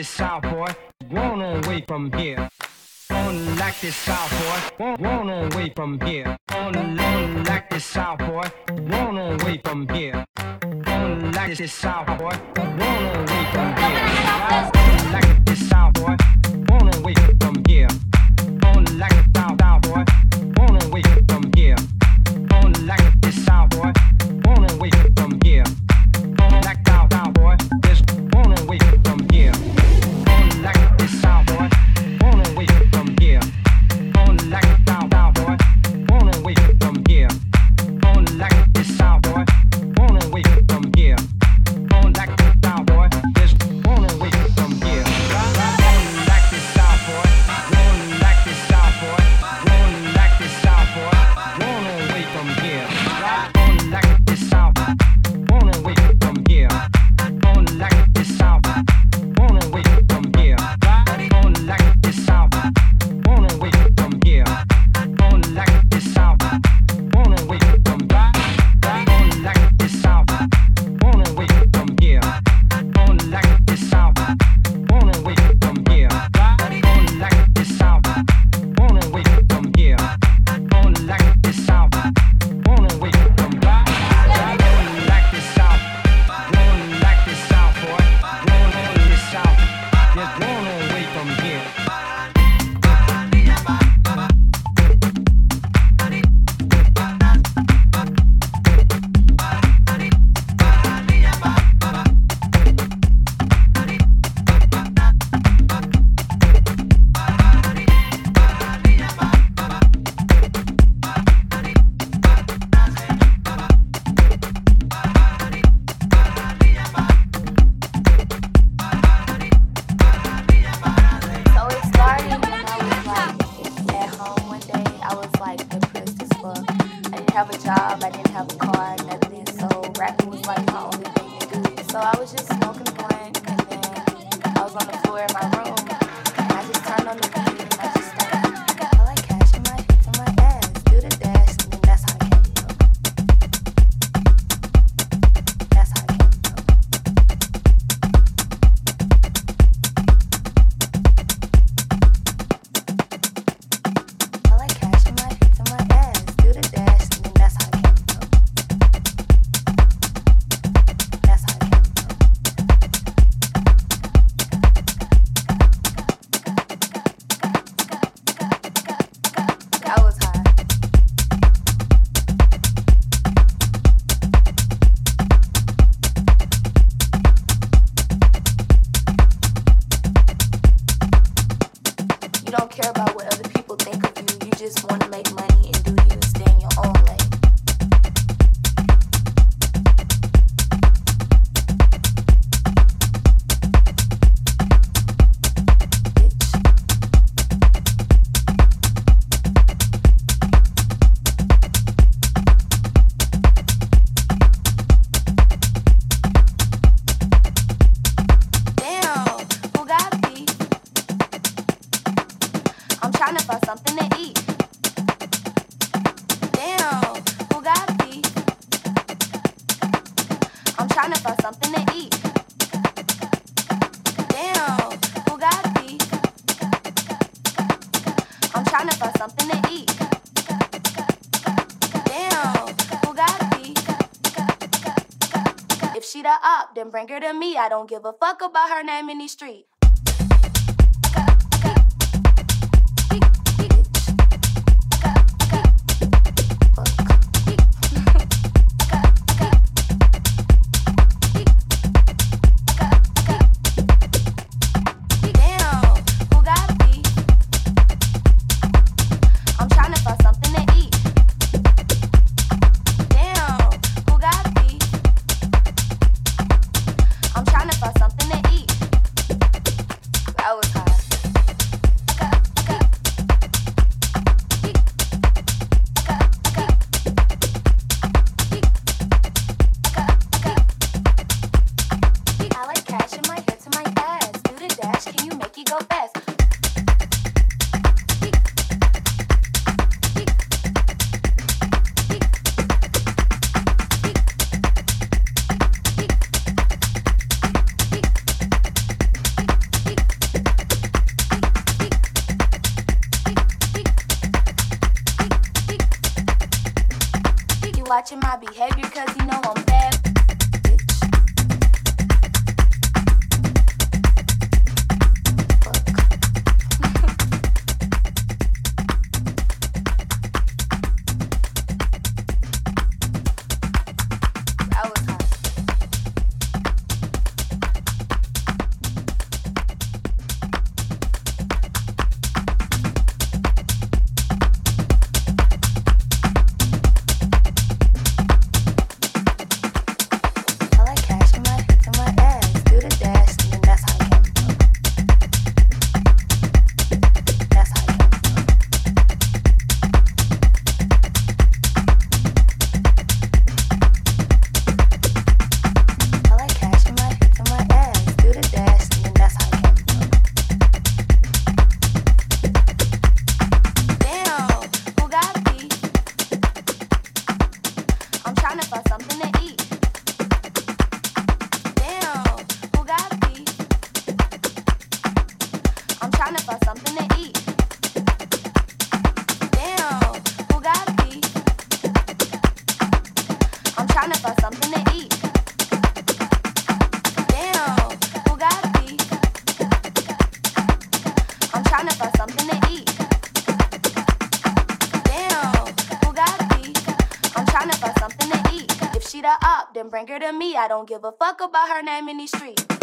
this South boy. Wanna away from here. On like this South boy. Wanna away from here. On like this South boy. Wanna away from here. On like this South boy. Wanna away from here. On like this South boy. Wanna away from here. On like this South boy. You don't care about what other people think of you. You just want to make money and do you, stay in your own lane. don't give a fuck about her name in the street. For something that I don't give a fuck about her name in these streets.